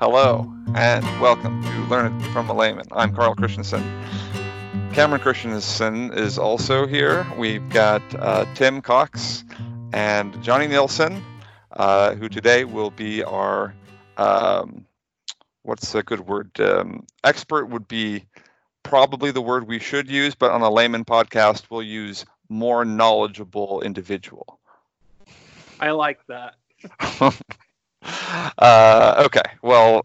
Hello, and welcome to Learn It from a Layman. I'm Carl Christensen. Cameron Christensen is also here. We've got uh, Tim Cox and Johnny Nielsen, uh, who today will be our um, what's a good word? Um, expert would be probably the word we should use, but on a layman podcast, we'll use more knowledgeable individual. I like that. uh, okay, well,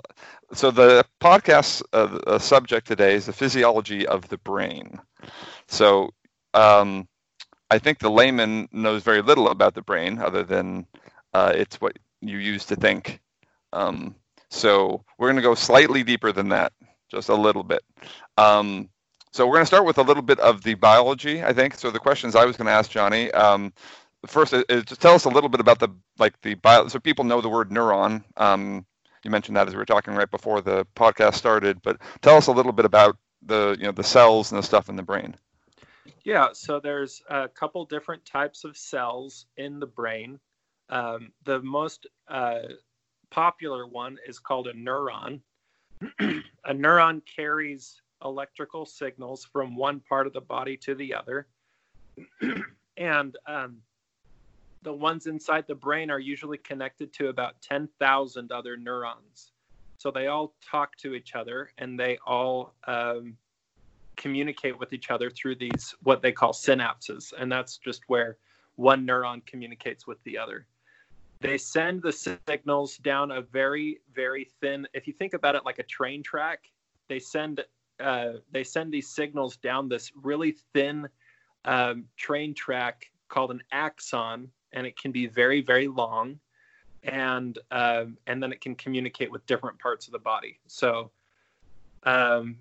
so the podcast uh, subject today is the physiology of the brain. So um, I think the layman knows very little about the brain, other than uh, it's what you use to think. Um, so we're going to go slightly deeper than that, just a little bit. Um, so we're going to start with a little bit of the biology, I think. So the questions I was going to ask Johnny. Um, first, is, just tell us a little bit about the like the bio. So people know the word neuron. Um, you mentioned that as we were talking right before the podcast started, but tell us a little bit about the you know the cells and the stuff in the brain. Yeah, so there's a couple different types of cells in the brain. Um, the most uh, popular one is called a neuron. a neuron carries electrical signals from one part of the body to the other. and um, the ones inside the brain are usually connected to about 10,000 other neurons. So they all talk to each other and they all um, communicate with each other through these, what they call synapses. And that's just where one neuron communicates with the other they send the signals down a very very thin if you think about it like a train track they send uh, they send these signals down this really thin um, train track called an axon and it can be very very long and um, and then it can communicate with different parts of the body so um,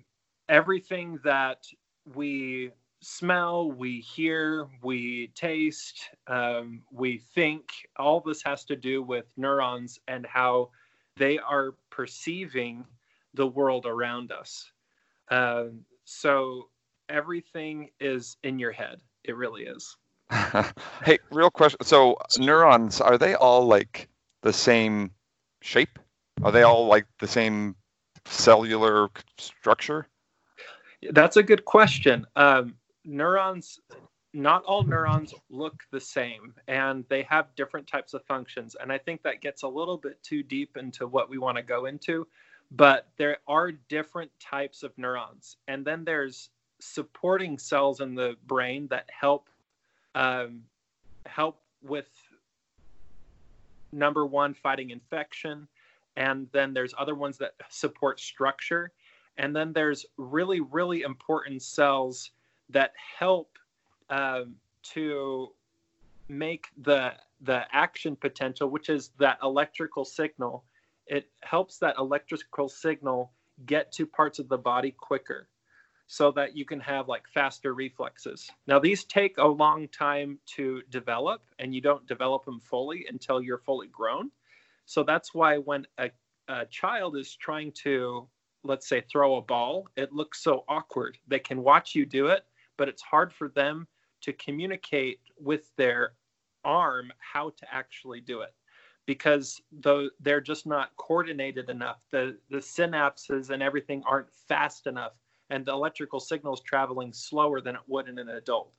everything that we smell, we hear, we taste, um, we think. All this has to do with neurons and how they are perceiving the world around us. Uh, so everything is in your head. It really is. hey, real question. So neurons are they all like the same shape? Are they all like the same cellular structure? That's a good question. Um, neurons not all neurons look the same and they have different types of functions and i think that gets a little bit too deep into what we want to go into but there are different types of neurons and then there's supporting cells in the brain that help um, help with number one fighting infection and then there's other ones that support structure. And then there's really really important cells that help um, to make the the action potential, which is that electrical signal, it helps that electrical signal get to parts of the body quicker so that you can have like faster reflexes. Now, these take a long time to develop, and you don't develop them fully until you're fully grown. So that's why when a, a child is trying to, let's say, throw a ball, it looks so awkward. They can watch you do it, but it's hard for them to communicate with their arm how to actually do it because though they're just not coordinated enough the the synapses and everything aren't fast enough and the electrical signals traveling slower than it would in an adult.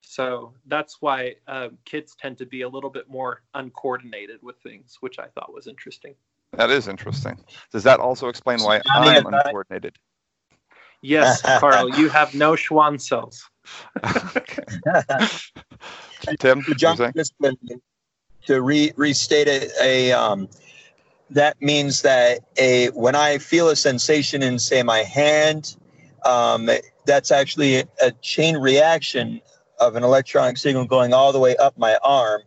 So that's why uh, kids tend to be a little bit more uncoordinated with things which i thought was interesting. That is interesting. Does that also explain why i'm uncoordinated? Yes, Carl, you have no Schwann cells. Tim, to to re- restate it, a um, that means that a when I feel a sensation in say my hand, um, that's actually a, chain reaction of an electronic signal going all the way up my arm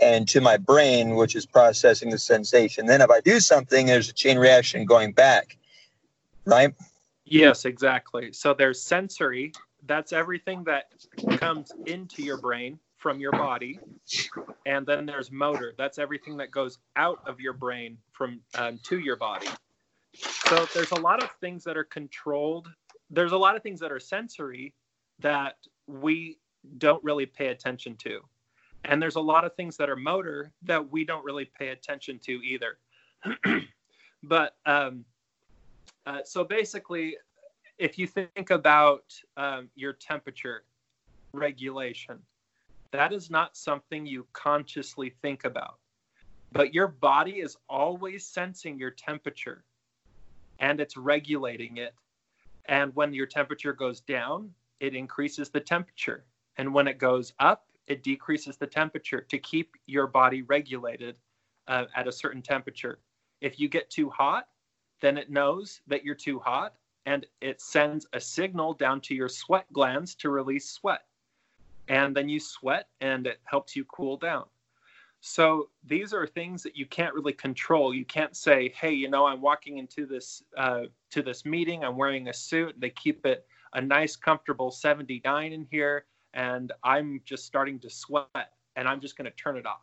and to my brain, which is processing the sensation. Then if I do something, there's a chain reaction going back, right? Yes, exactly. So there's sensory, that's everything that comes into your brain from your body. And then there's motor, that's everything that goes out of your brain from um, to your body. So there's a lot of things that are controlled. There's a lot of things that are sensory that we don't really pay attention to. And there's a lot of things that are motor that we don't really pay attention to either. but um, uh, so basically, if you think about um, your temperature regulation, that is not something you consciously think about. But your body is always sensing your temperature and it's regulating it. And when your temperature goes down, it increases the temperature. And when it goes up, it decreases the temperature to keep your body regulated uh, at a certain temperature. If you get too hot, then it knows that you're too hot and it sends a signal down to your sweat glands to release sweat. And then you sweat and it helps you cool down. So these are things that you can't really control. You can't say, "Hey, you know, I'm walking into this uh, to this meeting. I'm wearing a suit. They keep it a nice, comfortable 79 in here, and I'm just starting to sweat, and I'm just going to turn it off."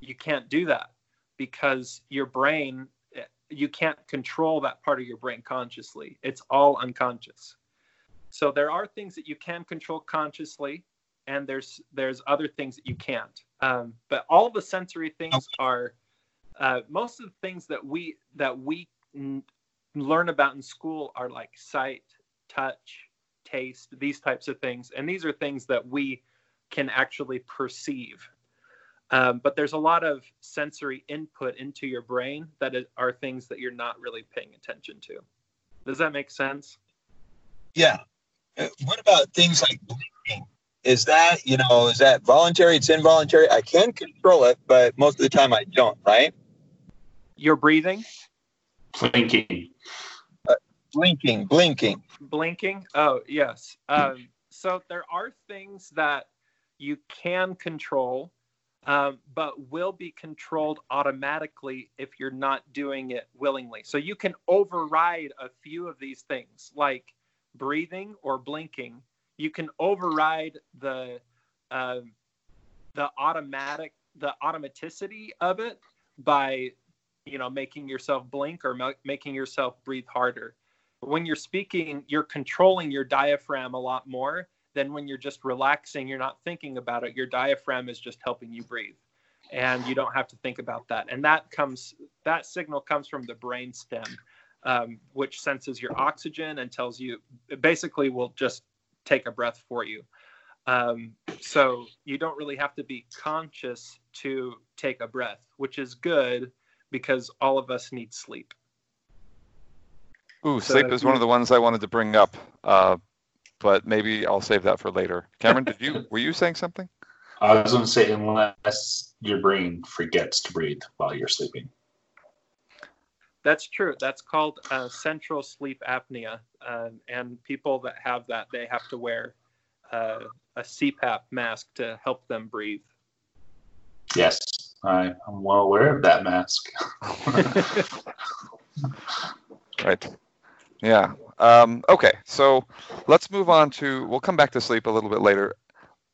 You can't do that because your brain, you can't control that part of your brain consciously. It's all unconscious. So there are things that you can control consciously, and there's there's other things that you can't. Um, but all the sensory things okay. are uh, most of the things that we that we n- learn about in school are like sight, touch, taste, these types of things, and these are things that we can actually perceive. Um, but there's a lot of sensory input into your brain that is, are things that you're not really paying attention to. Does that make sense? Yeah. Uh, what about things like blinking? Is that you know is that voluntary? It's involuntary. I can control it but most of the time i don't right? You're breathing? Blinking. Uh, blinking blinking. Blinking? Oh yes. Um, so there are things that you can control um, but will be controlled automatically if you're not doing it willingly. So you can override a few of these things like breathing or blinking you can override the uh, the automatic the automaticity of it by you know making yourself blink or ma- making yourself breathe harder. When you're speaking you're controlling your diaphragm a lot more than when you're just relaxing you're not thinking about it. Your diaphragm is just helping you breathe and you don't have to think about that. And that comes that signal comes from the brain stem um, which senses your oxygen and tells you basically will just take a breath for you. Um, so you don't really have to be conscious to take a breath, which is good because all of us need sleep. Ooh, so sleep is one of the ones I wanted to bring up, uh, but maybe I'll save that for later. Cameron, did you were you saying something? I was going to say unless your brain forgets to breathe while you're sleeping. That's true. That's called uh, central sleep apnea, uh, and people that have that they have to wear uh, a CPAP mask to help them breathe. Yes, I, am well aware of that mask. right. Yeah. Um, okay. So let's move on to. We'll come back to sleep a little bit later.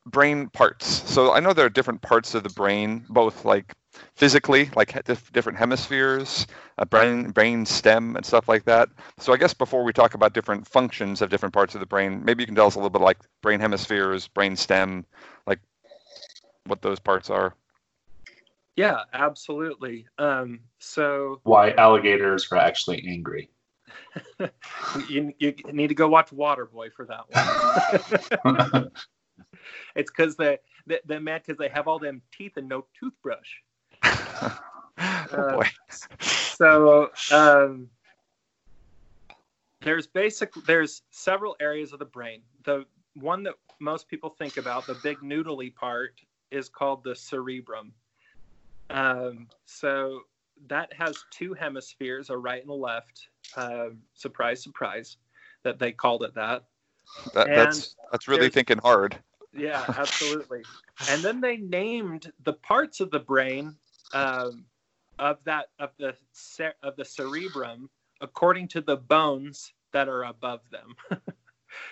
Brain parts. So I know there are different parts of the brain, both like physically, like different hemispheres, a brain brain stem, and stuff like that. So I guess before we talk about different functions of different parts of the brain, maybe you can tell us a little bit like brain hemispheres, brain stem, like what those parts are. Yeah, absolutely. Um, so why alligators are actually angry. you, you need to go watch Waterboy for that one. it's because they, they they're mad because they have all them teeth and no toothbrush. oh boy. So um, there's basic there's several areas of the brain. The one that most people think about, the big noodly part, is called the cerebrum. Um, so that has two hemispheres, a right and a left. Uh, surprise, surprise, that they called it that. that that's that's really thinking hard. Yeah, absolutely. and then they named the parts of the brain um, of that of the of the cerebrum according to the bones that are above them.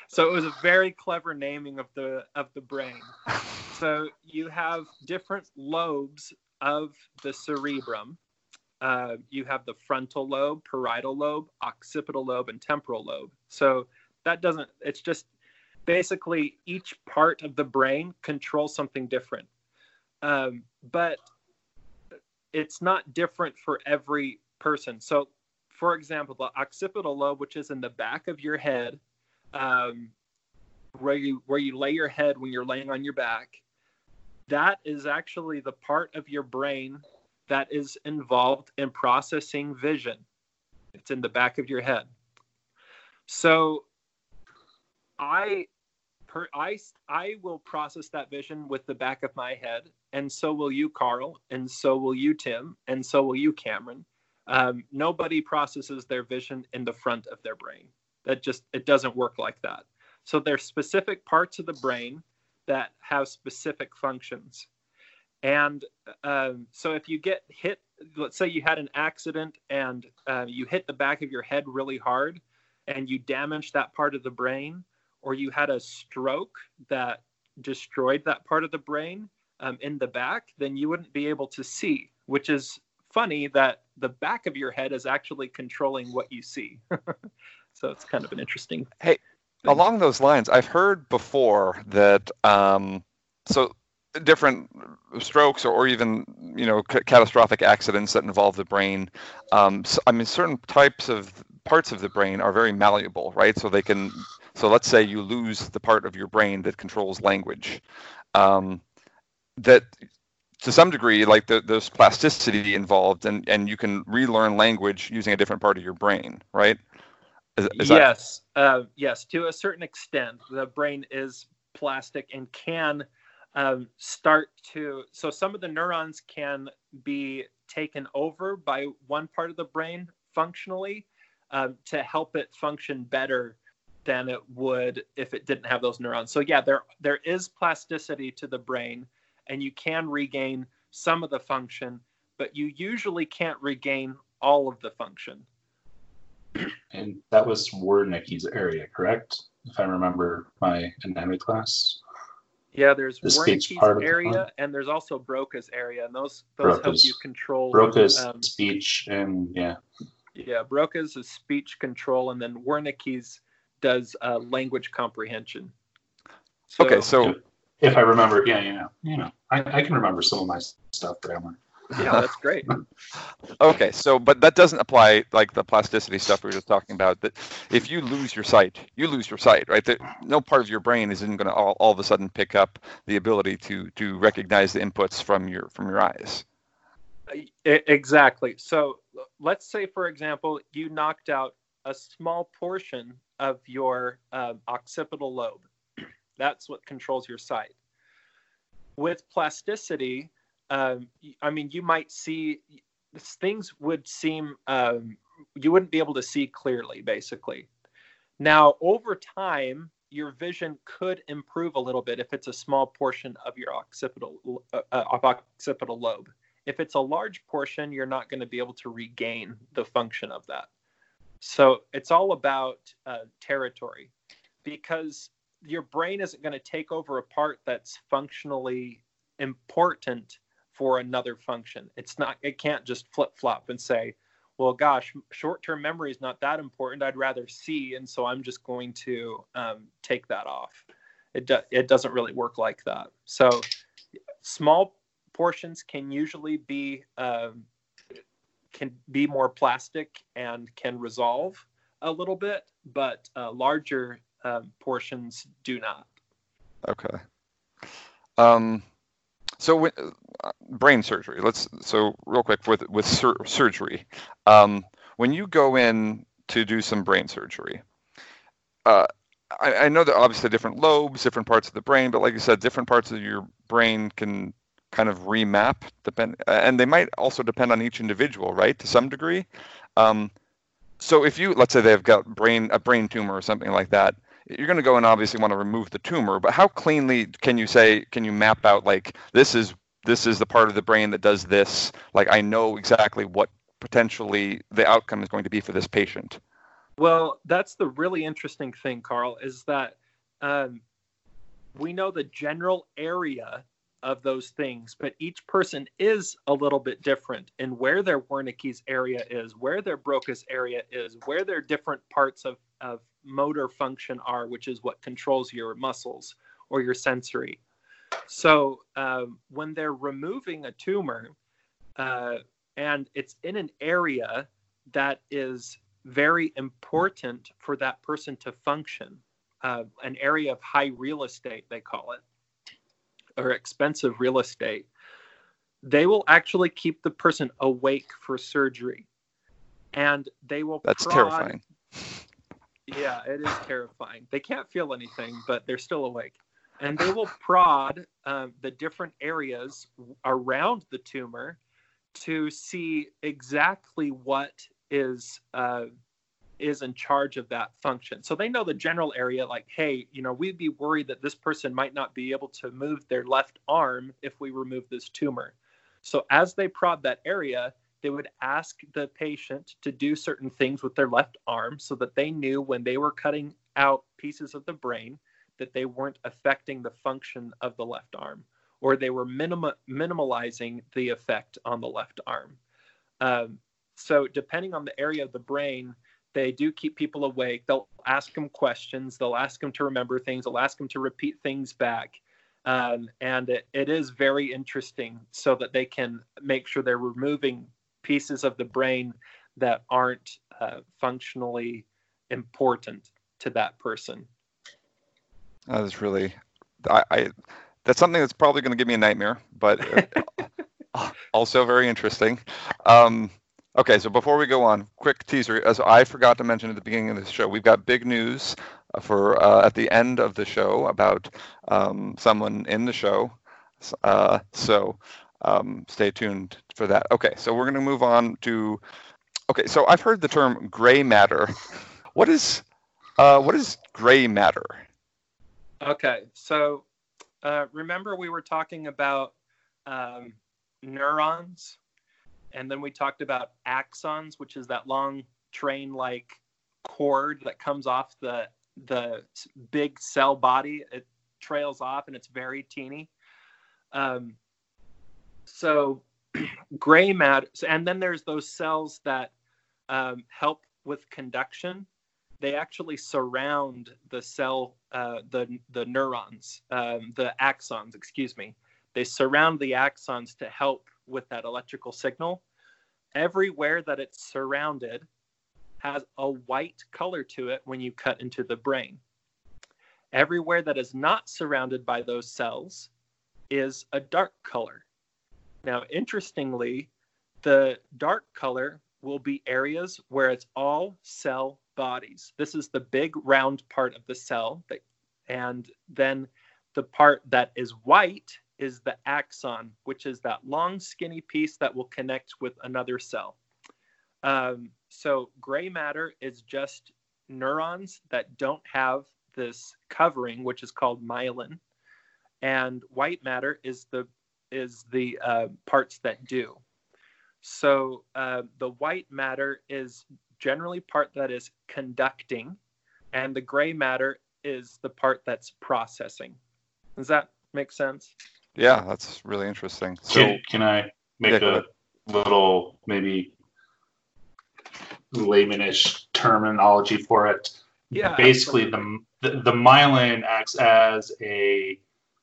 so it was a very clever naming of the of the brain. So you have different lobes of the cerebrum. Uh, you have the frontal lobe, parietal lobe, occipital lobe, and temporal lobe. So that doesn't. It's just basically each part of the brain controls something different. Um, but it's not different for every person. So for example, the occipital lobe, which is in the back of your head, um, where you where you lay your head when you're laying on your back, that is actually the part of your brain that is involved in processing vision. It's in the back of your head. So I per, I I will process that vision with the back of my head, and so will you, Carl, and so will you, Tim, and so will you, Cameron. Um, nobody processes their vision in the front of their brain. That just it doesn't work like that. So there's specific parts of the brain that have specific functions. And um, so if you get hit, let's say you had an accident and uh, you hit the back of your head really hard and you damage that part of the brain, or you had a stroke that destroyed that part of the brain um, in the back, then you wouldn't be able to see, which is funny that the back of your head is actually controlling what you see. so it's kind of an interesting. Hey, thing. along those lines, I've heard before that um, so different strokes or, or even you know c- catastrophic accidents that involve the brain um, so, i mean certain types of parts of the brain are very malleable right so they can so let's say you lose the part of your brain that controls language um, that to some degree like the, there's plasticity involved and, and you can relearn language using a different part of your brain right? Is, is yes that... uh, yes to a certain extent the brain is plastic and can um, start to so some of the neurons can be taken over by one part of the brain functionally um, to help it function better than it would if it didn't have those neurons so yeah there there is plasticity to the brain and you can regain some of the function but you usually can't regain all of the function and that was Wernicke's area correct if i remember my anatomy class yeah, there's the Wernicke's area, and there's also Broca's area, and those those Broca's. help you control. Broca's um, speech and yeah. Yeah, Broca's is speech control, and then Wernicke's does uh, language comprehension. So, okay, so if I remember, yeah, you know, you know, I, I can remember some of my stuff, but I'm yeah, that's great. okay, so but that doesn't apply like the plasticity stuff we were just talking about. That if you lose your sight, you lose your sight, right? That no part of your brain isn't going to all, all of a sudden pick up the ability to to recognize the inputs from your from your eyes. Exactly. So let's say, for example, you knocked out a small portion of your uh, occipital lobe. That's what controls your sight. With plasticity, um, I mean, you might see things would seem um, you wouldn't be able to see clearly, basically. Now, over time, your vision could improve a little bit if it's a small portion of your occipital uh, uh of occipital lobe. If it's a large portion, you're not going to be able to regain the function of that. So it's all about uh, territory, because your brain isn't going to take over a part that's functionally important for another function. It's not it can't just flip flop and say, well, gosh, short term memory is not that important. I'd rather see, and so I'm just going to um, take that off. It do, it doesn't really work like that. So small portions can usually be um, can be more plastic and can resolve a little bit, but uh, larger um, portions do not. Okay. Um, so uh, brain surgery. Let's so real quick with with sur- surgery. Um, when you go in to do some brain surgery, uh, I, I, know that obviously different lobes, different parts of the brain, but like you said, different parts of your brain can kind of remap depend, and they might also depend on each individual, right, to some degree. Um, so if you let's say they've got brain a brain tumor or something like that you're going to go and obviously want to remove the tumor, but how cleanly can you say, can you map out like this is this is the part of the brain that does this? Like I know exactly what potentially the outcome is going to be for this patient. Well, that's the really interesting thing, Carl, is that um, we know the general area of those things, but each person is a little bit different in where their Wernicke's area is, where their Broca's area is, where their different parts of, of motor function are, which is what controls your muscles or your sensory. So um, when they're removing a tumor uh, and it's in an area that is very important for that person to function. Uh, an area of high real estate, they call it, or expensive real estate. They will actually keep the person awake for surgery, and they will. That's prod- terrifying. Yeah, it is terrifying. They can't feel anything, but they're still awake. And they will prod um, the different areas around the tumor to see exactly what is uh, is in charge of that function. So they know the general area, like, hey, you know, we'd be worried that this person might not be able to move their left arm if we remove this tumor. So as they prod that area, they would ask the patient to do certain things with their left arm so that they knew when they were cutting out pieces of the brain that they weren't affecting the function of the left arm or they were minima- minimalizing the effect on the left arm. Um, so, depending on the area of the brain, they do keep people awake. They'll ask them questions. They'll ask them to remember things. They'll ask them to repeat things back. Um, and it, it is very interesting so that they can make sure they're removing pieces of the brain that aren't uh, functionally important to that person. That is really, I, I that's something that's probably going to give me a nightmare, but uh, also very interesting. Um, okay, so before we go on, quick teaser. As I forgot to mention at the beginning of the show, we've got big news for uh, at the end of the show about um, someone in the show. Uh, so um, stay tuned for that. Okay, so we're going to move on to. Okay, so I've heard the term gray matter. What is uh, what is gray matter? Okay, so uh, remember we were talking about um, neurons, and then we talked about axons, which is that long train-like cord that comes off the the big cell body. It trails off, and it's very teeny. Um, so gray matter, and then there's those cells that um, help with conduction they actually surround the cell, uh, the the neurons, um, the axons, excuse me. They surround the axons to help with that electrical signal. Everywhere that it's surrounded has a white color to it when you cut into the brain. Everywhere that is not surrounded by those cells is a dark color. Now, interestingly, the dark color will be areas where it's all cell bodies. This is the big round part of the cell, that, and then the part that is white is the axon, which is that long, skinny piece that will connect with another cell. Um, so, gray matter is just neurons that don't have this covering, which is called myelin, and white matter is the is the uh, parts that do. So, uh, the white matter is generally part that is conducting, and the gray matter is the part that's processing. Does that make sense? Yeah, that's really interesting. So, Can, can I make Yeah, a little maybe laymanish terminology for it? Yeah. Basically, absolutely. the, the the myelin acts as a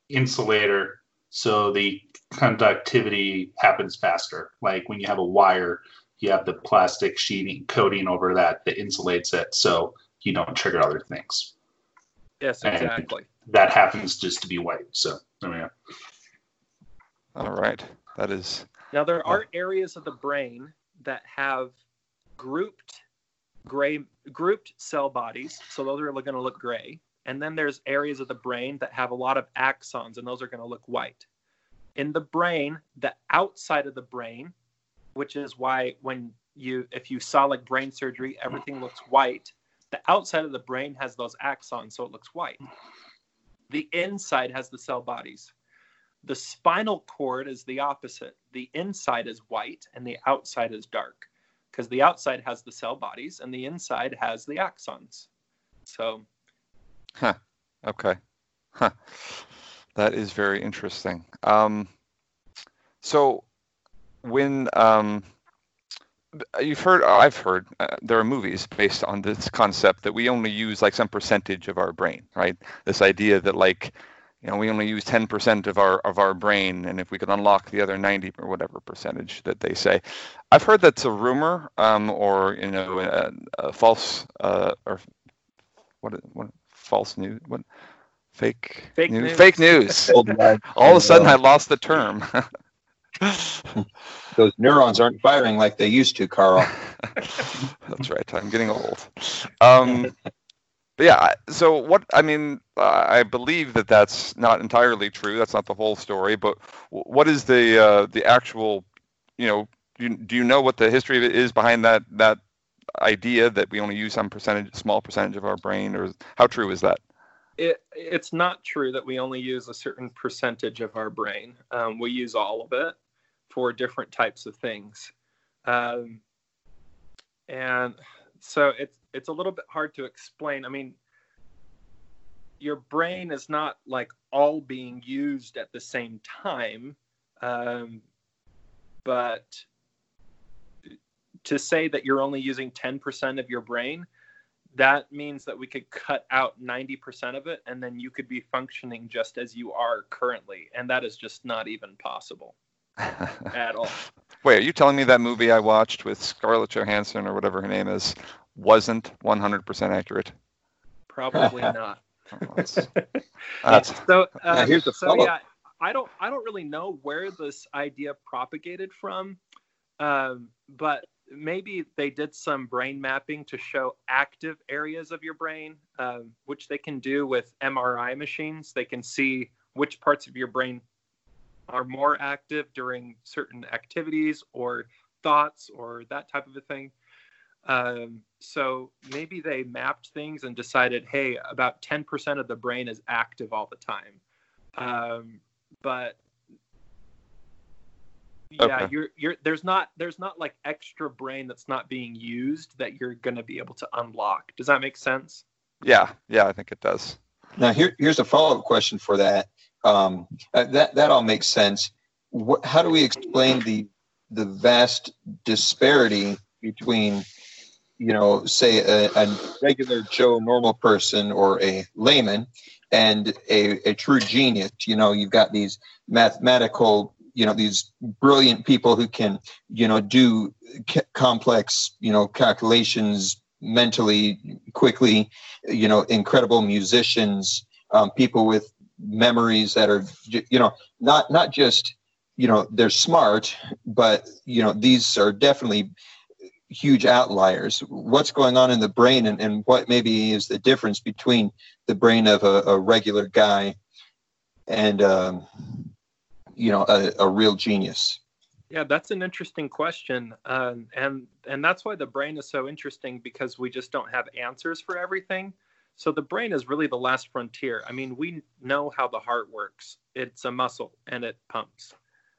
insulator, so the conductivity happens faster. Like when you have a wire, you have the plastic sheeting coating over that that insulates it, so you don't trigger other things. Yes, and- exactly. That happens just to be white. So there we go. All right, that is Now there are areas of the brain that have grouped gray grouped cell bodies, so those are going to look gray. And then there's areas of the brain that have a lot of axons, and those are going to look white. In the brain, the outside of the brain, which is why when you if you saw like brain surgery, everything looks white. The outside of the brain has those axons, so it looks white. The inside has the cell bodies. The spinal cord is the opposite. The inside is white and the outside is dark because the outside has the cell bodies and the inside has the axons. So, huh. okay. Huh. That is very interesting. Um, so, when um, you've heard, I've heard, uh, there are movies based on this concept that we only use like some percentage of our brain, right? This idea that like, you know we only use 10% of our of our brain and if we could unlock the other 90 or whatever percentage that they say i've heard that's a rumor um, or you know a, a false uh, or what what false news what fake Fake news, news. fake news all of a sudden i lost the term Those neurons aren't firing like they used to, Carl. That's right. I'm getting old. Um, but yeah, so what? I mean, I believe that that's not entirely true. That's not the whole story. But what is the uh, the actual? You know, do you, do you know what the history of it is behind that that idea that we only use some percentage, small percentage of our brain, or how true is that? it, it's not true that we only use a certain percentage of our brain. Um, we use all of it for different types of things, um, and so it's it's a little bit hard to explain. I mean, your brain is not like all being used at the same time, um, but to say that you're only using 10% of your brain that means that we could cut out 90% of it and then you could be functioning just as you are currently and that is just not even possible at all Wait, are you telling me that movie I watched with Scarlett Johansson or whatever her name is wasn't 100% accurate? probably not that's, that's so uh, here's the so follow-up. yeah i don't i don't really know where this idea propagated from um, but maybe they did some brain mapping to show active areas of your brain um, which they can do with mri machines they can see which parts of your brain are more active during certain activities or thoughts or that type of a thing um, so maybe they mapped things and decided, hey, about 10% of the brain is active all the time. Um, but yeah, Okay. you're you're there's not there's not like extra brain that's not being used that you're gonna be able to unlock. Does that make sense? yeah, yeah, I think it does. Now, here, here's a follow-up question for that. Um, uh, that that all makes sense. What, how do we explain the the vast disparity between, you know, say a, a regular Joe normal person or a layman and a, a true genius? You know, you've got these mathematical, you know, these brilliant people who can, you know, do complex, you know, calculations mentally quickly you know incredible musicians um, people with memories that are you know not not just you know they're smart but you know these are definitely huge outliers what's going on in the brain and, and what maybe is the difference between the brain of a, a regular guy and um, you know a, a real genius Yeah, that's an interesting question, um, and and that's why the brain is so interesting because we just don't have answers for everything. So the brain is really the last frontier. I mean, we know how the heart works. It's a muscle and it pumps.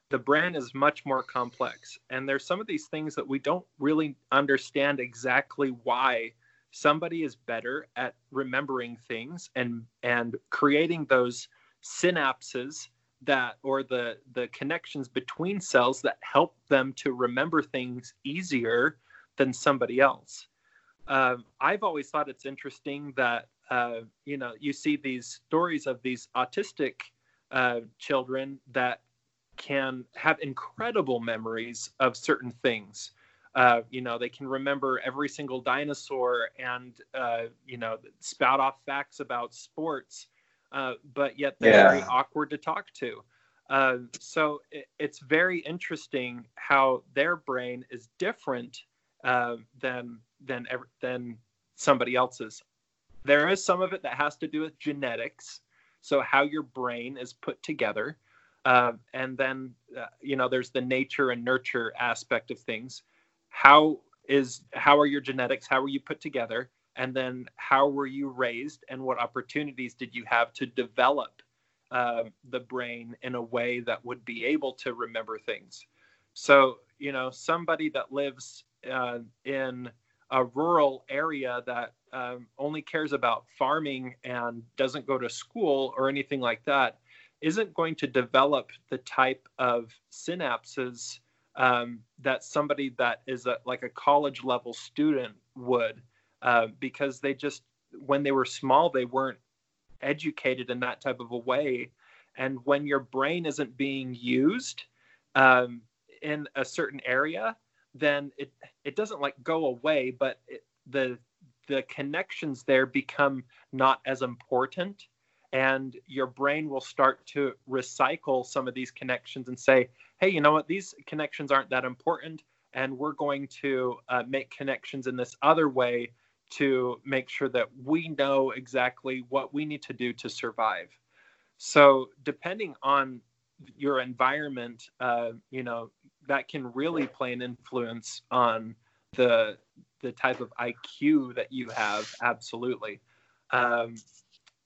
The brain is much more complex, and there's some of these things that we don't really understand exactly why somebody is better at remembering things and and creating those synapses that or the the connections between cells that help them to remember things easier than somebody else. Um, I've always thought it's interesting that uh, you know you see these stories of these autistic uh, children that can have incredible memories of certain things. Uh, you know, they can remember every single dinosaur and uh, you know spout off facts about sports uh, but yet they're Yeah. very awkward to talk to. Uh, so it, it's very interesting how their brain is different uh, than than ever, than somebody else's. There is some of it that has to do with genetics, so how your brain is put together, uh, and then uh, you know there's the nature and nurture aspect of things. How is how are your genetics? How are you put together? and then how were you raised and what opportunities did you have to develop uh, the brain in a way that would be able to remember things so you know somebody that lives uh, in a rural area that um, only cares about farming and doesn't go to school or anything like that isn't going to develop the type of synapses um, that somebody that is a, like a college level student would uh, because they just when they were small they weren't educated in that type of a way. And when your brain isn't being used um, in a certain area, then it it doesn't like go away, but it, the the connections there become not as important and your brain will start to recycle some of these connections and say hey you know what? These connections aren't that important and we're going to uh, make connections in this other way to make sure that we know exactly what we need to do to survive. So depending on your environment uh, you know that can really play an influence on the the type of iq that you have absolutely. Um,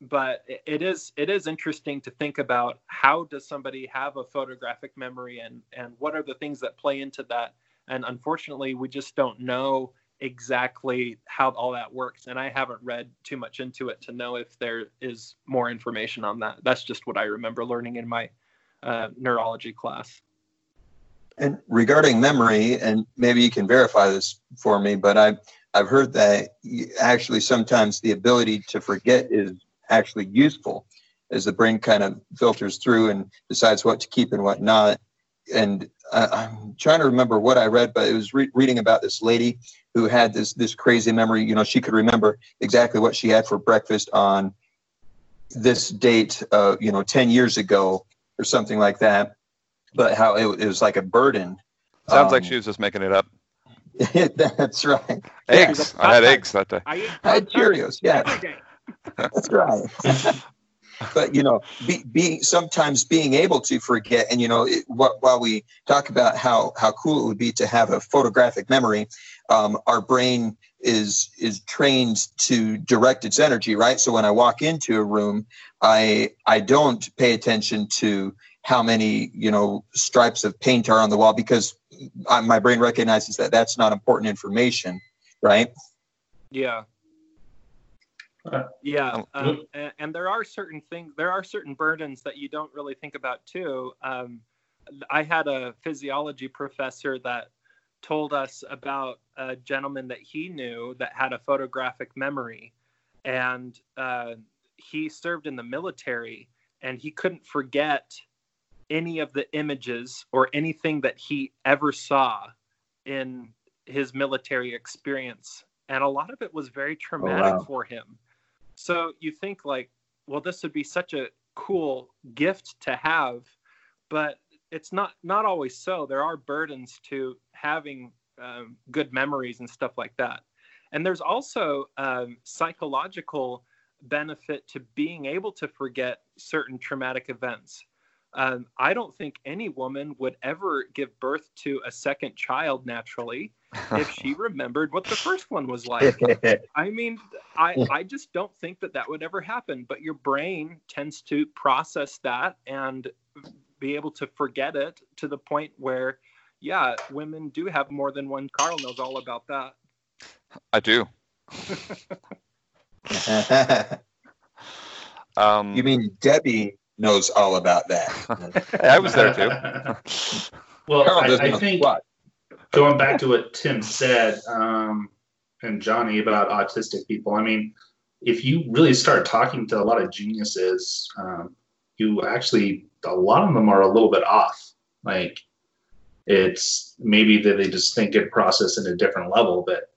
but it is it is interesting to think about how does somebody have a photographic memory and and what are the things that play into that? And unfortunately we just don't know exactly how all that works and i haven't read too much into it to know if there is more information on that. That's just what i remember learning in my uh, neurology class. And regarding memory and maybe you can verify this for me but i I've heard that actually sometimes the ability to forget is actually useful as the brain kind of filters through and decides what to keep and what not. And I, am trying to remember what I read, but it was re- reading about this lady who had this this crazy memory. You know, she could remember exactly what she had for breakfast on this date, uh, you know, ten years ago or something like that. But how it, it was like a burden. Sounds um, like she was just making it up. that's right. Eggs. Yeah. I had eggs that day. I, I had Cheerios. Yeah. That's right. but you know, be, being sometimes being able to forget, and you know, it, while we talk about how how cool it would be to have a photographic memory, um, our brain is is trained to direct its energy, right? So when I walk into a room, I I don't pay attention to how many you know stripes of paint are on the wall because I, my brain recognizes that that's not important information, right? Yeah. Yeah, um, and, and, there are certain things, there are certain burdens that you don't really think about too. Um, I had a physiology professor that told us about a gentleman that he knew that had a photographic memory, and uh, he served in the military, and he couldn't forget any of the images or anything that he ever saw in his military experience. And a lot of it was very traumatic oh, wow. for him so you think like, well, this would be such a cool gift to have, but it's not not always so. There are burdens to having um, good memories and stuff like that. And there's also um, psychological benefit to being able to forget certain traumatic events. Um, I don't think any woman would ever give birth to a second child naturally if she remembered what the first one was like. I mean, I, I just don't think that that would ever happen. But your brain tends to process that and be able to forget it to the point where, yeah, women do have more than one. Carl knows all about that. I do. um, you mean Debbie knows all about that. I was there too. well, I, I think what? going back to what Tim said um, and Johnny about autistic people, I mean, if you really start talking to a lot of geniuses, um, you actually, a lot of them are a little bit off. Like, it's maybe that they just think and process in a different level, but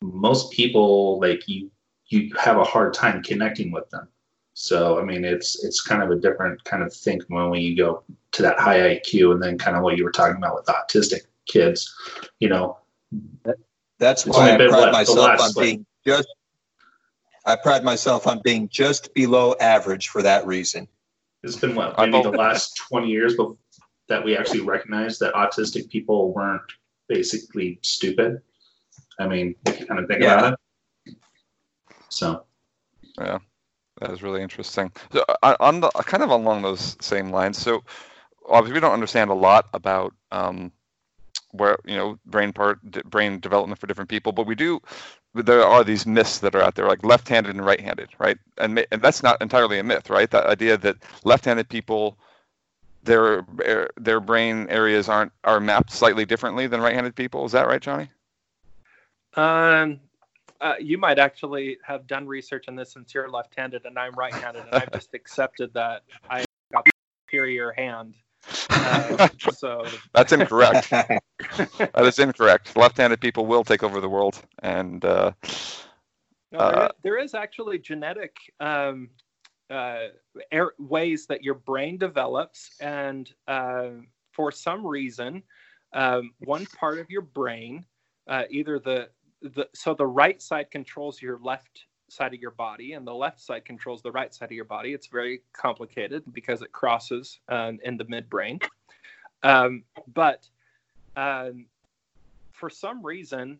most people, like, you, you have a hard time connecting with them. So I mean, it's it's kind of a different kind of think when we go to that high IQ, and then kind of what you were talking about with autistic kids. You know, that's why I pride what, myself on being just. I pride myself on being just below average for that reason. It's been what maybe the last twenty years that we actually recognized that autistic people weren't basically stupid. I mean, if you kind of think yeah. about it. So. Yeah. That was really interesting. So, uh, on the kind of along those same lines. So, obviously, we don't understand a lot about um, where you know brain part brain development for different people, but we do. There are these myths that are out there, like left-handed and right-handed, right? And and that's not entirely a myth, right? That idea that left-handed people their their brain areas aren't are mapped slightly differently than right-handed people. Is that right, Johnny? Um, uh, you might actually have done research on this since you're left-handed and I'm right-handed, and I've just accepted that I got a superior hand. Uh, so That's incorrect. that is incorrect. Left-handed people will take over the world, and uh, no, there, Uh, is, there is actually genetic um, uh, er- ways that your brain develops, and uh, for some reason, um, one part of your brain, uh, either the the so the right side controls your left side of your body, and the left side controls the right side of your body. It's very complicated because it crosses um, in the midbrain, um, but um, for some reason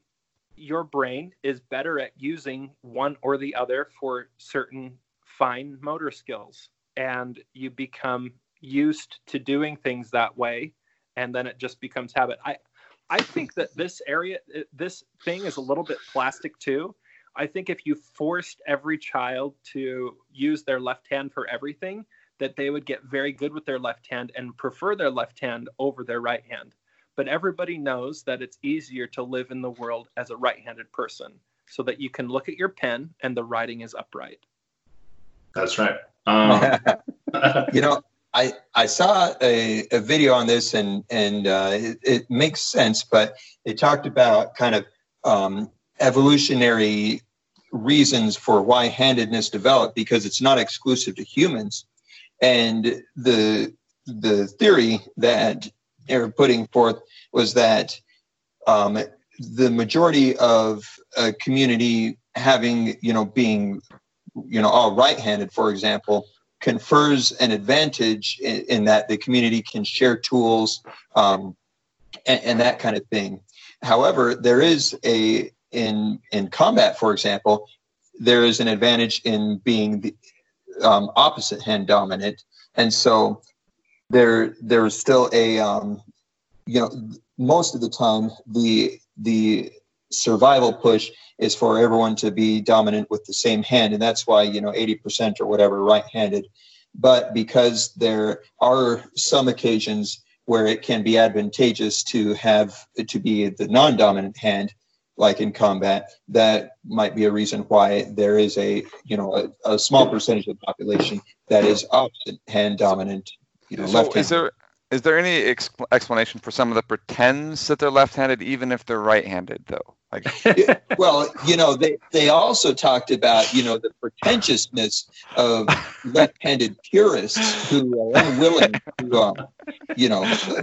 your brain is better at using one or the other for certain fine motor skills. And you become used to doing things that way. And then it just becomes habit. I i think that this area this thing is a little bit plastic too. I think if you forced every child to use their left hand for everything that they would get very good with their left hand and prefer their left hand over their right hand. But everybody knows that it's easier to live in the world as a right-handed person so that you can look at your pen and the writing is upright. That's right. Um, you know, I I saw a, a video on this and and uh, it, it makes sense, but they talked about kind of um, evolutionary reasons for why handedness developed because it's not exclusive to humans, and the the theory that they're putting forth was that um, the majority of a community having you know being you know all right-handed for example confers an advantage in, in that the community can share tools um, and, and that kind of thing. However there is a in in combat for example there is an advantage in being the um, opposite hand dominant. And so there there's still a um, you know most of the time the the survival push is for everyone to be dominant with the same hand. And that's why you know 80% or whatever right-handed. But because there are some occasions where it can be advantageous to have to be the non-dominant hand like in combat that might be a reason why there is a you know a, a small percentage of the population that is opposite hand dominant you know so left is there is there any ex- explanation for someone that pretends that they're left-handed even if they're right-handed though? Like, well, you know, they, they also talked about, you know, the pretentiousness of left-handed purists who are unwilling to, um, you know,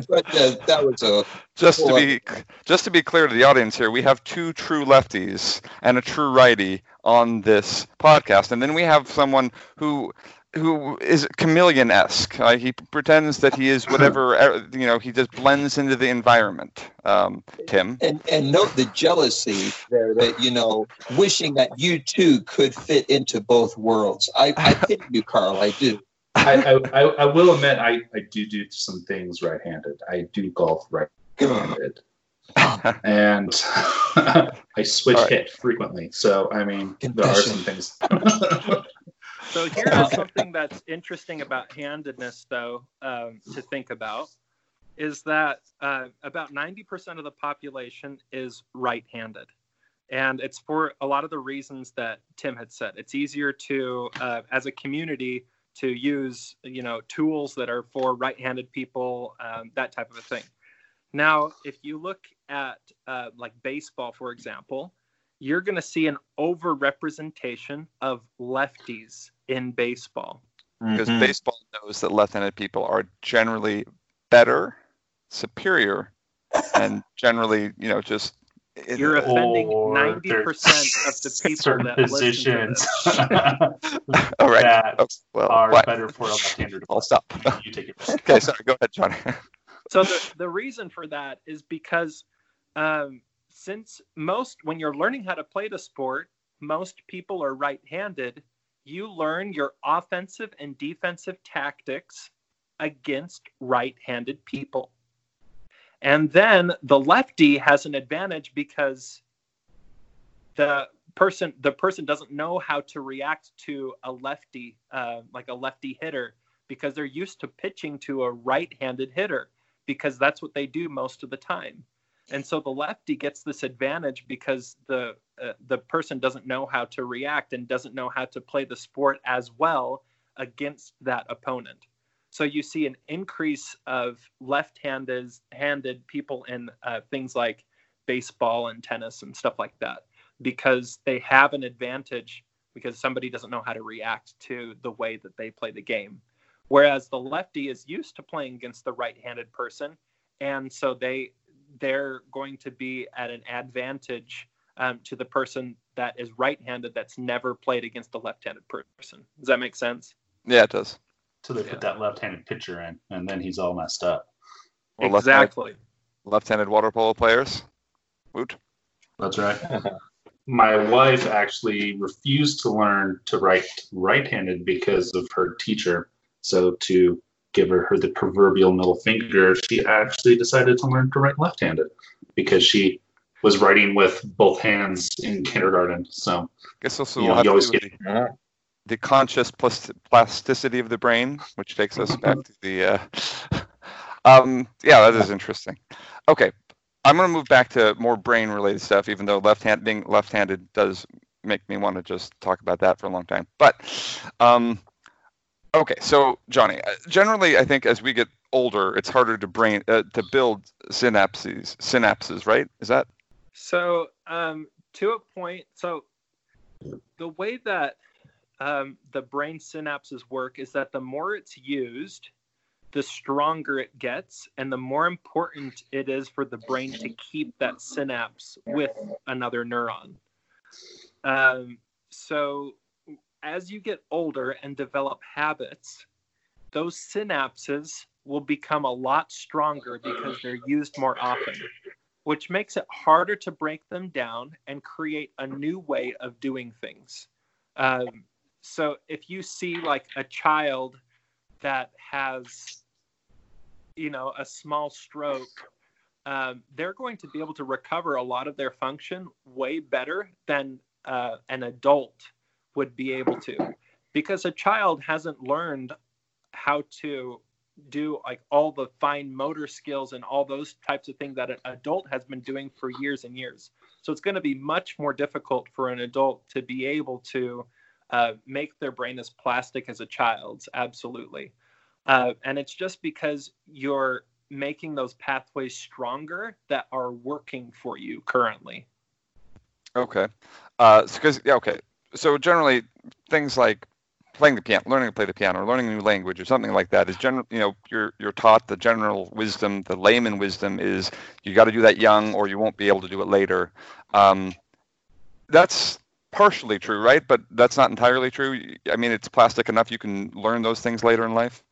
but uh, that was a just to be just to be clear to the audience here, we have two true lefties and a true righty on this podcast, and then we have someone who who is chameleon-esque. Uh, he pretends that he is whatever uh, you know. He just blends into the environment. Um, Tim, and and note the jealousy there that you know wishing that you too could fit into both worlds i i pity you carl i do I, I, I, I will admit I, I do do some things right-handed. I do golf right-handed, and I switch All right. hit frequently. So I mean, there are some things. So here's something that's interesting about handedness, though, um, to think about, is that uh, about 90% of the population is right-handed, and it's for a lot of the reasons that Tim had said. It's easier to, uh, as a community, to use you know tools that are for right-handed people, um, that type of a thing. Now, if you look at uh, like baseball, for example, you're going to see an overrepresentation of lefties in baseball. because Mhm. baseball knows that left-handed people are generally better, superior, and generally, you know, just You're offending 90% of the people certain that listen to positions all right. that Oh, well, are what? better for a left-hander. I'll stop. You take it. okay, sorry. Go ahead, John. So the, the reason for that is because um, since most, when you're learning how to play the sport, most people are right handed, you learn your offensive and defensive tactics against right handed people. And then the lefty has an advantage because the person the person doesn't know how to react to a lefty uh, like a lefty hitter because they're used to pitching to a right-handed hitter because that's what they do most of the time and so the lefty gets this advantage because the uh, the person doesn't know how to react and doesn't know how to play the sport as well against that opponent So you see an increase of left-handed handed people in uh, things like baseball and tennis and stuff like that because they have an advantage because somebody doesn't know how to react to the way that they play the game. Whereas the lefty is used to playing against the right-handed person, and so they they're going to be at an advantage um, to the person that is right-handed that's never played against a left-handed person. Does that make sense? Yeah, it does. So they Yeah. put that left-handed pitcher in, and then he's all messed up. Or left-handed- exactly. Left-handed water polo players. Woot. That's right. My wife actually refused to learn to write right-handed because of her teacher. So to give her, her the proverbial middle finger, she actually decided to learn to write left-handed because she was writing with both hands in kindergarten. So guess also You know, you always get- the, the conscious plas- plasticity of the brain, which takes us back to the. Uh, um, yeah, that is interesting. Okay, I'm going to move back to more brain-related stuff, even though left hand being left-handed does make me want to just talk about that for a long time. But um, okay, so Johnny, uh, generally, I think as we get older, it's harder to brain uh, to build synapses. Synapses, right? Is that So, um, to a point, so the way that um, the brain synapses work is that the more it's used, the stronger it gets, and the more important it is for the brain to keep that synapse with another neuron. Um, so, as you get older and develop habits, those synapses will become a lot stronger because they're used more often which makes it harder to break them down and create a new way of doing things. Um, so if you see like a child that has, you know, a small stroke, um, they're going to be able to recover a lot of their function way better than uh, an adult would be able to, because a child hasn't learned how to do like all the fine motor skills and all those types of things that an adult has been doing for years and years. So it's going to be much more difficult for an adult to be able to uh, make their brain as plastic as a child's. Absolutely. Uh, and it's just because you're making those pathways stronger that are working for you currently. Okay. Uh, because yeah, okay. So generally, things like playing the piano, learning to play the piano, or learning a new language, or something like that is general. You know, you're you're taught the general wisdom, the layman wisdom is you got to do that young, or you won't be able to do it later. Um, that's partially true, right? But that's not entirely true. I mean, it's plastic enough you can learn those things later in life.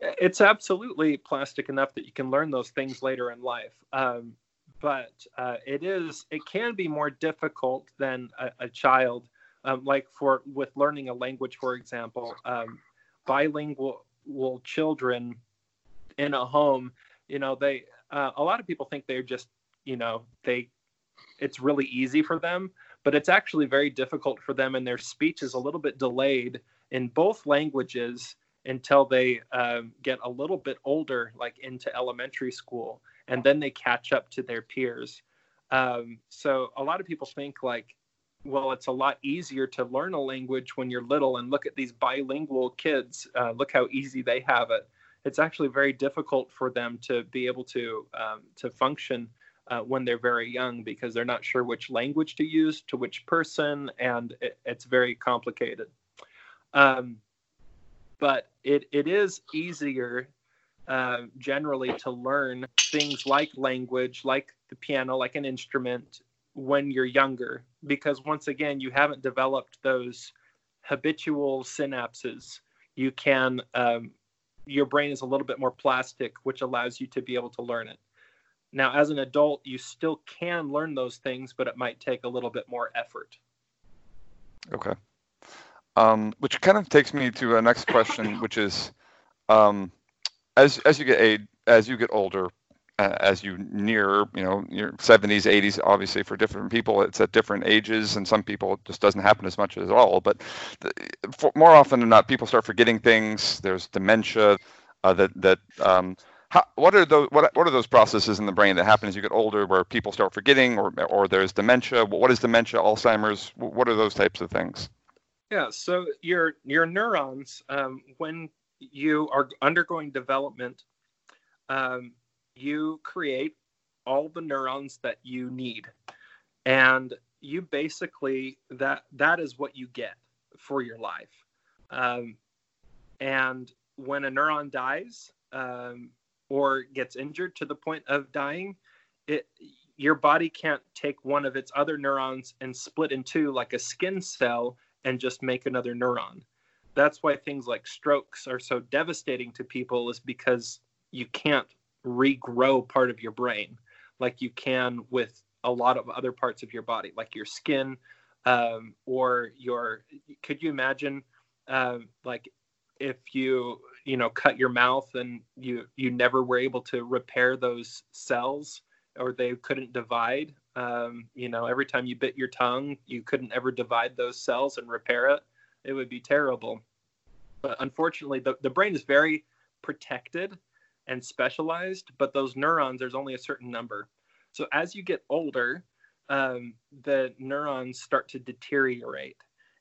It's absolutely plastic enough that you can learn those things later in life. Um, but uh, it is it can be more difficult than a, a child um, like for with learning a language for example um, bilingual children in a home you know they uh, a lot of people think they're just you know they it's really easy for them but it's actually very difficult for them and their speech is a little bit delayed in both languages until they um, get a little bit older like into elementary school and then they catch up to their peers. Um, so a lot of people think like, well, it's a lot easier to learn a language when you're little, and look at these bilingual kids. Uh, look how easy they have it. It's actually very difficult for them to be able to um, to function uh, when they're very young because they're not sure which language to use to which person, and it, it's very complicated. Um, but it, it is easier uh, generally to learn things like language, like the piano, like an instrument when you're younger, because once again, you haven't developed those habitual synapses. You can, um, your brain is a little bit more plastic, which allows you to be able to learn it. Now, as an adult, you still can learn those things, but it might take a little bit more effort. Okay. Um, which kind of takes me to a next question, which is, um, as as you get age, as you get older, uh, as you near, you know, your 70s, 80s, obviously for different people, it's at different ages, and some people it just doesn't happen as much at all. But the, for, more often than not, people start forgetting things. There's dementia. Uh, that that um, how, what are those what, what are those processes in the brain that happen as you get older, where people start forgetting, or or there's dementia? What is dementia? Alzheimer's? What are those types of things? Yeah, so your your neurons, um, when you are undergoing development, um, you create all the neurons that you need, and you basically that that is what you get for your life. Um, and when a neuron dies um, or gets injured to the point of dying, it your body can't take one of its other neurons and split in two like a skin cell and just make another neuron. That's why things like strokes are so devastating to people is because you can't regrow part of your brain like you can with a lot of other parts of your body, like your skin um, or your. Could you imagine, uh, like, if you you know cut your mouth and you you never were able to repair those cells or they couldn't divide um, you know every time you bit your tongue you couldn't ever divide those cells and repair it it would be terrible but unfortunately the, the brain is very protected and specialized but those neurons there's only a certain number so as you get older um, the neurons start to deteriorate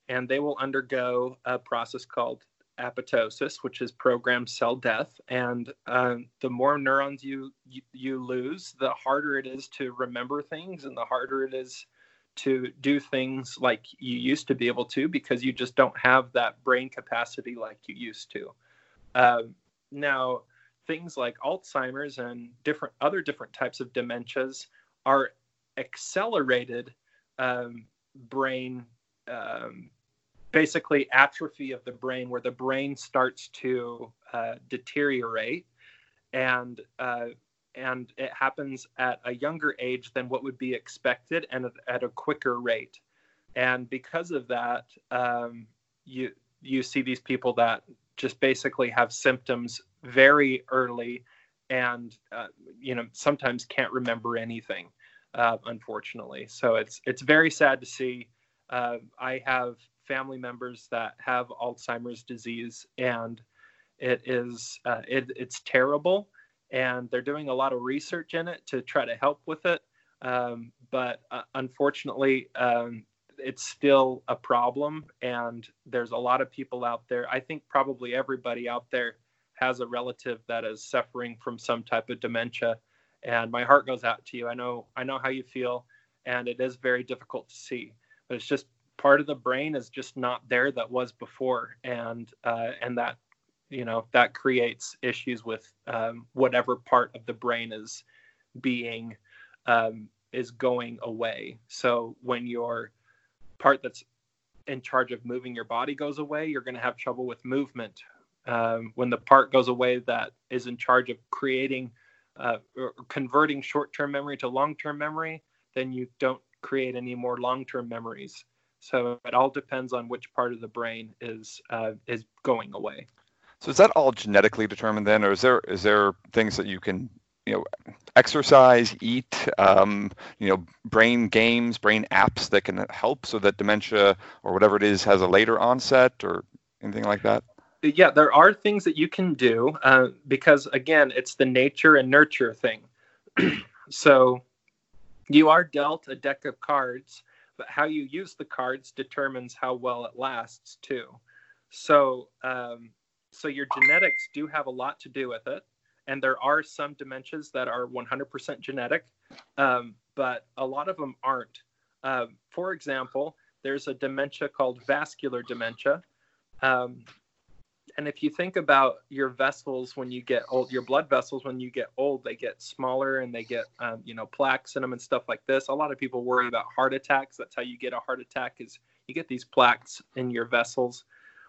and they will undergo a process called apoptosis, which is programmed cell death. And uh, the more neurons you, you, you lose, the harder it is to remember things, and the harder it is to do things like you used to be able to because you just don't have that brain capacity like you used to. Uh, now, things like Alzheimer's and different other different types of dementias are accelerated um, brain um, basically atrophy of the brain where the brain starts to uh, deteriorate. And uh, and it happens at a younger age than what would be expected and at a quicker rate. And because of that um, you you see these people that just basically have symptoms very early and uh, you know sometimes can't remember anything uh, unfortunately so it's it's very sad to see uh, i have family members that have Alzheimer's disease, and it is uh, it, it's terrible. And they're doing a lot of research in it to try to help with it, um, but uh, unfortunately, um, it's still a problem. And there's a lot of people out there. I think probably everybody out there has a relative that is suffering from some type of dementia. And my heart goes out to you. I know I know how you feel, and it is very difficult to see. But it's just part of the brain is just not there that was before and uh, and that you know that creates issues with um, whatever part of the brain is being um, is going away so when your part that's in charge of moving your body goes away you're going to have trouble with movement um, when the part goes away that is in charge of creating uh, or converting short-term memory to long-term memory then you don't create any more long-term memories so it all depends on which part of the brain is uh, is going away. So is that all genetically determined then, or is there is there things that you can you know exercise, eat, um, you know, brain games, brain apps that can help so that dementia or whatever it is has a later onset or anything like that? Yeah, there are things that you can do uh, because again, it's the nature and nurture thing. so you are dealt a deck of cards but how you use the cards determines how well it lasts too. So, um, so your genetics do have a lot to do with it, and there are some dementias that are 100% genetic, um, but a lot of them aren't. Uh, for example, there's a dementia called vascular dementia. Um, and if you think about your vessels when you get old, your blood vessels when you get old, they get smaller and they get, um, you know, plaques in them and stuff like this. A lot of people worry about heart attacks. That's how you get a heart attack is you get these plaques in your vessels.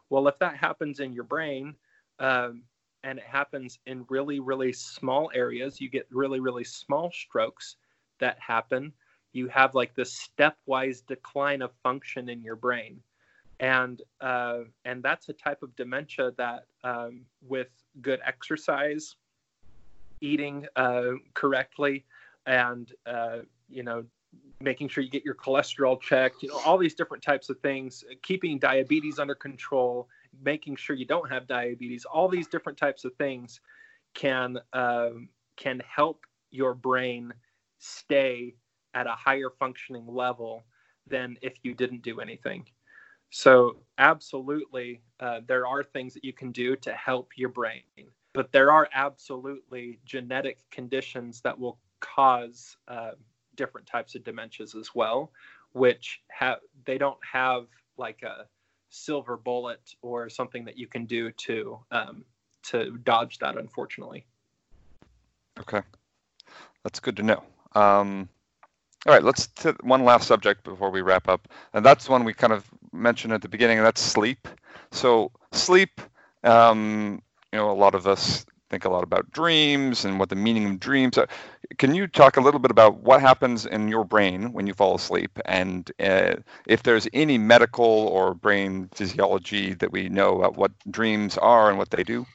Well, if that happens in your brain, um, and it happens in really, really small areas, you get really, really small strokes that happen. You have like this stepwise decline of function in your brain and uh, and that's a type of dementia that um, with good exercise eating uh, correctly and uh, you know making sure you get your cholesterol checked you know all these different types of things keeping diabetes under control making sure you don't have diabetes all these different types of things can um, can help your brain stay at a higher functioning level than if you didn't do anything So, absolutely, uh, there are things that you can do to help your brain, but there are absolutely genetic conditions that will cause uh, different types of dementias as well, which have they don't have like a silver bullet or something that you can do to um, to dodge that, unfortunately. Okay, that's good to know. Um, all right, let's to one last subject before we wrap up, and that's one we kind of mentioned at the beginning, and that's sleep. So sleep, um, you know, a lot of us think a lot about dreams and what the meaning of dreams are. Can you talk a little bit about what happens in your brain when you fall asleep and uh, if there's any medical or brain physiology that we know about what dreams are and what they do?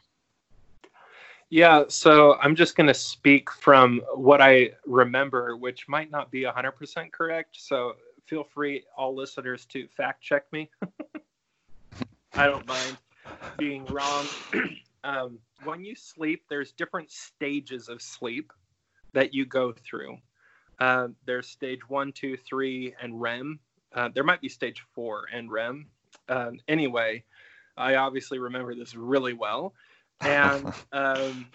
Yeah, so I'm just going to speak from what I remember, which might not be 100% correct. So feel free, all listeners, to fact check me. I don't mind being wrong. um, when you sleep, there's different stages of sleep that you go through. Uh, there's stage one, two, three, and REM. Uh, there might be stage four and REM. Um, anyway, I obviously remember this really well. And um,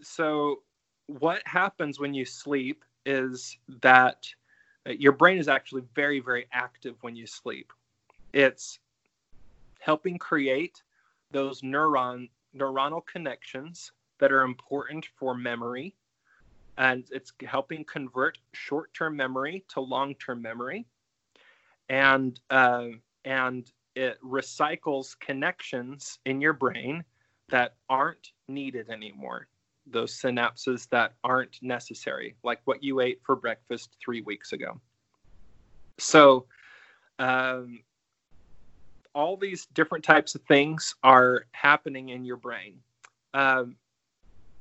so, what happens when you sleep is that uh, your brain is actually very, very active when you sleep. It's helping create those neuron neuronal connections that are important for memory and it's helping convert short-term memory to long-term memory and uh, and it recycles connections in your brain that aren't needed anymore. Those synapses that aren't necessary, like what you ate for breakfast three weeks ago. So, um, all these different types of things are happening in your brain. Um,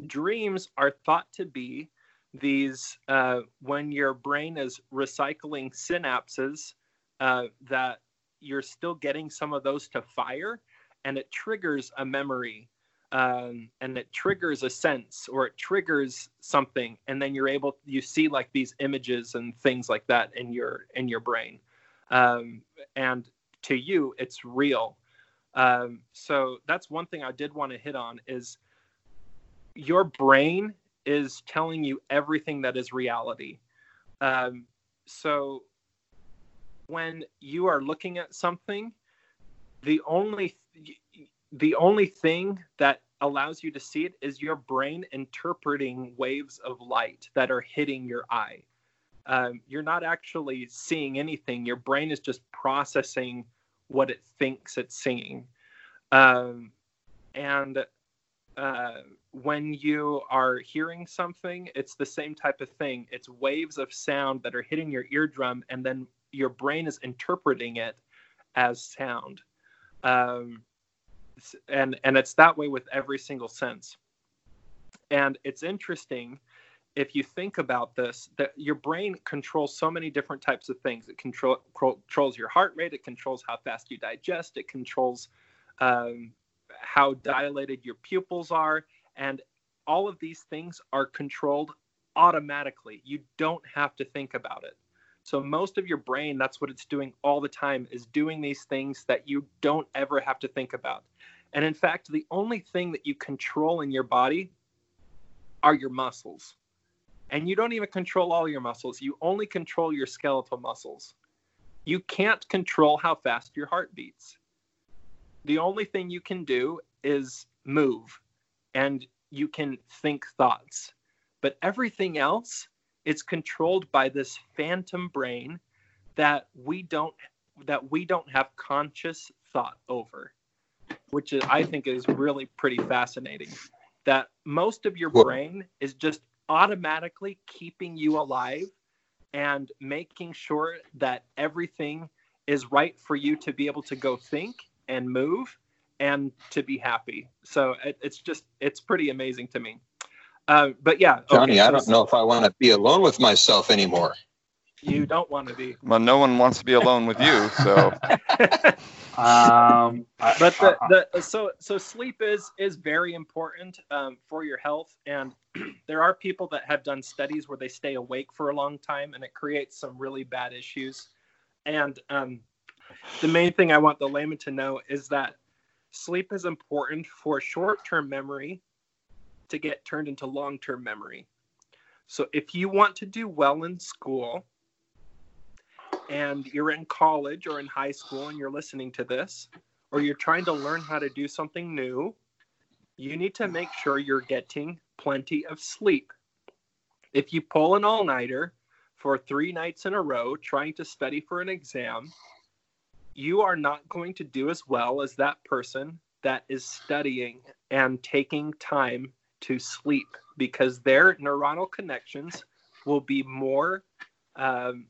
dreams are thought to be these uh, when your brain is recycling synapses uh, that you're still getting some of those to fire and it triggers a memory um, and it triggers a sense or it triggers something and then you're able you see like these images and things like that in your in your brain. Um, and to you it's real. Um, so that's one thing i did want to hit on is your brain is telling you everything that is reality. Um, so when you are looking at something the only the only thing that allows you to see it is your brain interpreting waves of light that are hitting your eye. Um, you're not actually seeing anything. Your brain is just processing what it thinks it's seeing. Um, and uh, when you are hearing something, it's the same type of thing. It's waves of sound that are hitting your eardrum, and then your brain is interpreting it as sound. Um, and and it's that way with every single sense. And it's interesting if you think about this that your brain controls so many different types of things. It control, controls your heart rate it controls how fast you digest it controls um, how dilated your pupils are and all of these things are controlled automatically. You don't have to think about it so most of your brain that's what it's doing all the time is doing these things that you don't ever have to think about and in fact, the only thing that you control in your body are your muscles. And you don't even control all your muscles, you only control your skeletal muscles. You can't control how fast your heart beats. The only thing you can do is move and you can think thoughts. But everything else is controlled by this phantom brain that we don't that we don't have conscious thought over which is, I think is really pretty fascinating. That most of your brain is just automatically keeping you alive and making sure that everything is right for you to be able to go think and move and to be happy. So it, it's just it's pretty amazing to me. Uh, but yeah, Johnny, okay, so I don't know if I want to be alone with myself anymore. You don't want to be. Well, no one wants to be alone with you, so. um, but the, the so so sleep is is very important um, for your health, and there are people that have done studies where they stay awake for a long time, and it creates some really bad issues. And um, the main thing I want the layman to know is that sleep is important for short-term memory to get turned into long-term memory. So if you want to do well in school and you're in college or in high school and you're listening to this or you're trying to learn how to do something new, you need to make sure you're getting plenty of sleep. If you pull an all-nighter for 3 nights in a row trying to study for an exam, you are not going to do as well as that person that is studying and taking time to sleep because their neuronal connections will be more um,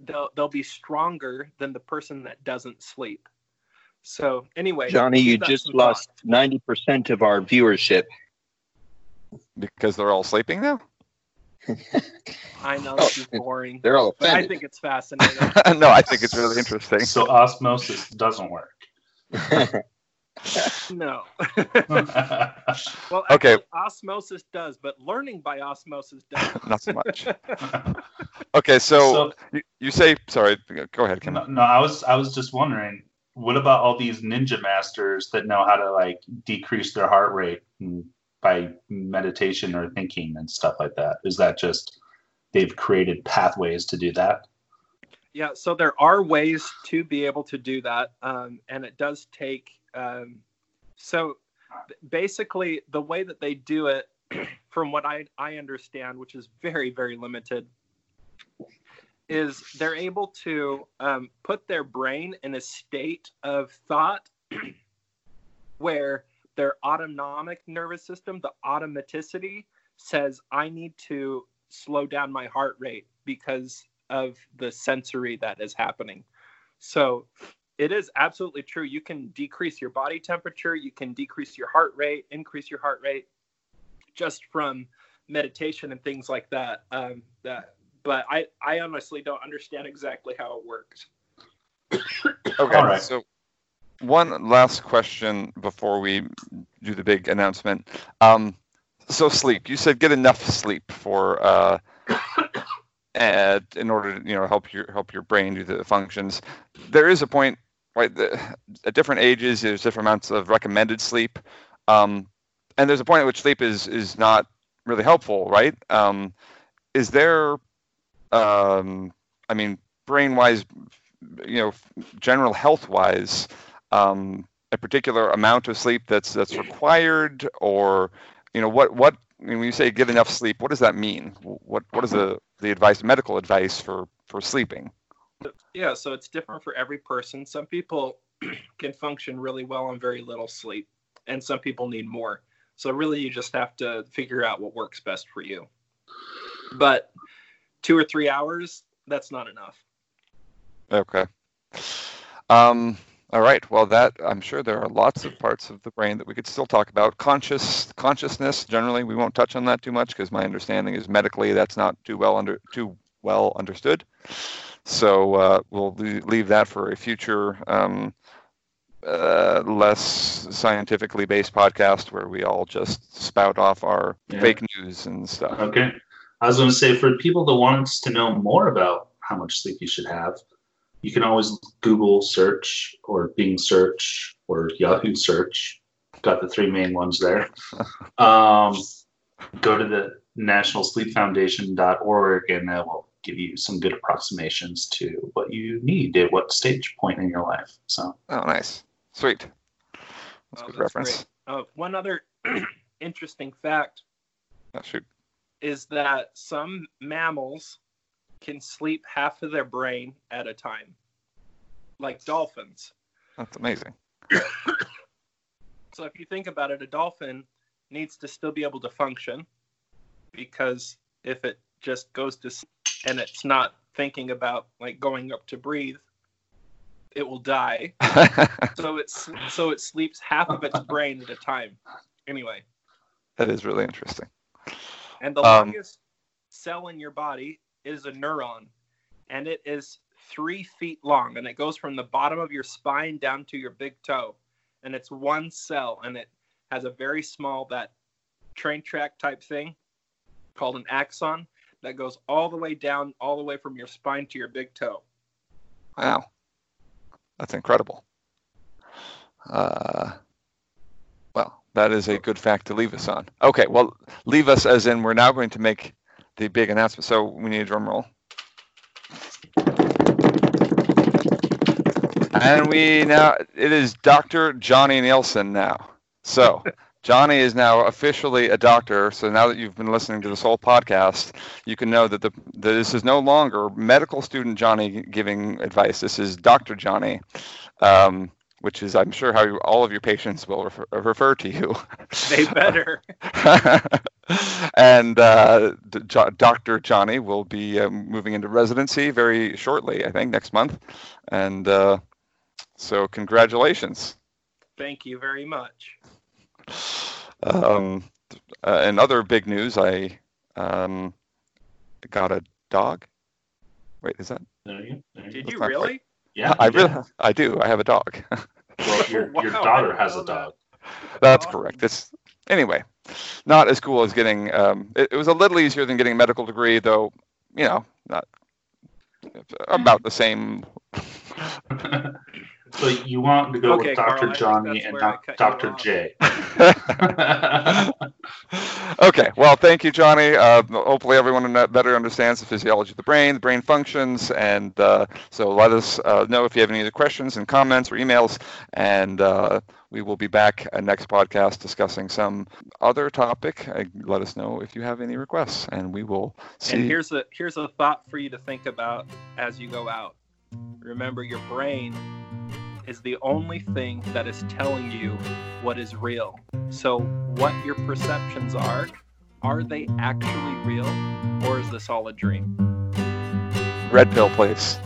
they'll, they'll be stronger than the person that doesn't sleep so anyway Johnny, you just lost ninety percent of our viewership. Because they're all sleeping now? i know this is boring They're all but i think it's fascinating no, I think it's really interesting. So osmosis doesn't work. no well Okay. actually, osmosis does but learning by osmosis does Not so much. Okay, so, you, you say sorry. Go ahead, Kim. no, no, I was I was just wondering, what about all these ninja masters that know how to like decrease their heart rate by meditation or thinking and stuff like that? Is that just they've created pathways to do that? Yeah, so there are ways to be able to do that, um, and it does take. Um, so basically, the way that they do it, from what I, I understand, which is very, very limited, is they're able to um, put their brain in a state of thought where their autonomic nervous system, the automaticity, says, I need to slow down my heart rate because of the sensory that is happening. So it is absolutely true. You can decrease your body temperature, you can decrease your heart rate, increase your heart rate just from meditation and things like that. Um, that but I, I honestly don't understand exactly how it works. Okay, All right. so one last question before we do the big announcement. Um, so sleep. You said get enough sleep for uh, and in order to you know help your help your brain do the functions. There is a point, right? The, at different ages, there's different amounts of recommended sleep, um, and there's a point at which sleep is is not really helpful, right? Um, is there, um, I mean, brain wise, you know, general health wise, um, a particular amount of sleep that's that's required, or you know, what what I mean, when you say get enough sleep, what does that mean? What what is the the advice, medical advice for for sleeping? Yeah, so it's different for every person. Some people can function really well on very little sleep, and some people need more. So really, you just have to figure out what works best for you. But two or three hours, that's not enough. Okay. Um, all right. Well, that I'm sure there are lots of parts of the brain that we could still talk about. Conscious consciousness. Generally, we won't touch on that too much because my understanding is medically that's not too well under too well understood. So uh, we'll leave that for a future, um, uh, less scientifically based podcast where we all just spout off our Yeah. fake news and stuff. Okay. I was going to say for people that wants to know more about how much sleep you should have, you can always Google search or Bing search or Yahoo search. Got the three main ones there. Um, go to the National Sleep Foundation.org and that will give you some good approximations to what you need at what stage point in your life. So Oh, nice. Sweet. That's Oh, good that's reference. Uh, one other interesting fact Oh, shoot. is that some mammals can sleep half of their brain at a time, like dolphins. That's amazing. So if you think about it, a dolphin needs to still be able to function because if it just goes to sleep and it's not thinking about like going up to breathe, it will die. So it's so it sleeps half of its brain at a time. Anyway, that is really interesting. and the Um, longest cell in your body is a neuron, and it is three feet long, and it goes from the bottom of your spine down to your big toe, and it's one cell, and it has a very small that train track type thing called an axon that goes all the way down, all the way from your spine to your big toe. Wow. That's incredible. Uh, well, that is a good fact to leave us on. Okay, well, leave us as in we're now going to make the big announcement. So we need a drum roll. And we now, it is Dr. Johnny Nielsen now. So Johnny is now officially a doctor. So now that you've been listening to this whole podcast, you can know that the that this is no longer medical student Johnny giving advice. This is Doctor Johnny, um, which is I'm sure how all of your patients will refer, refer to you. They better. and uh, Dr. Johnny will be uh, moving into residency very shortly, I think next month, and uh, so congratulations. Thank you very much. Um, uh, and other big news, I um, got a dog. Wait, is that? There you, there you Did you really? quite- Yeah, I you did. really, I do. I have a dog. Well, your, your Wow, I daughter has know a that. dog. That's Awesome. correct. It's anyway, not as cool as getting. Um, it, it was a little easier than getting a medical degree, though. You know, not about the same. so you want to go Okay, with Dr. think Johnny and where I doc- cut you Dr. off. J. okay, well, thank you, Johnny. Uh, hopefully, everyone better understands the physiology of the brain, the brain functions, and uh, so let us uh, know if you have any other questions and comments or emails, and uh, we will be back uh, next podcast discussing some other topic. Uh, let us know if you have any requests, and we will see. And here's a here's a thought for you to think about as you go out. Remember, your brain is the only thing that is telling you what is real. So, what your perceptions are, are they actually real, or is this all a dream? Red pill, please.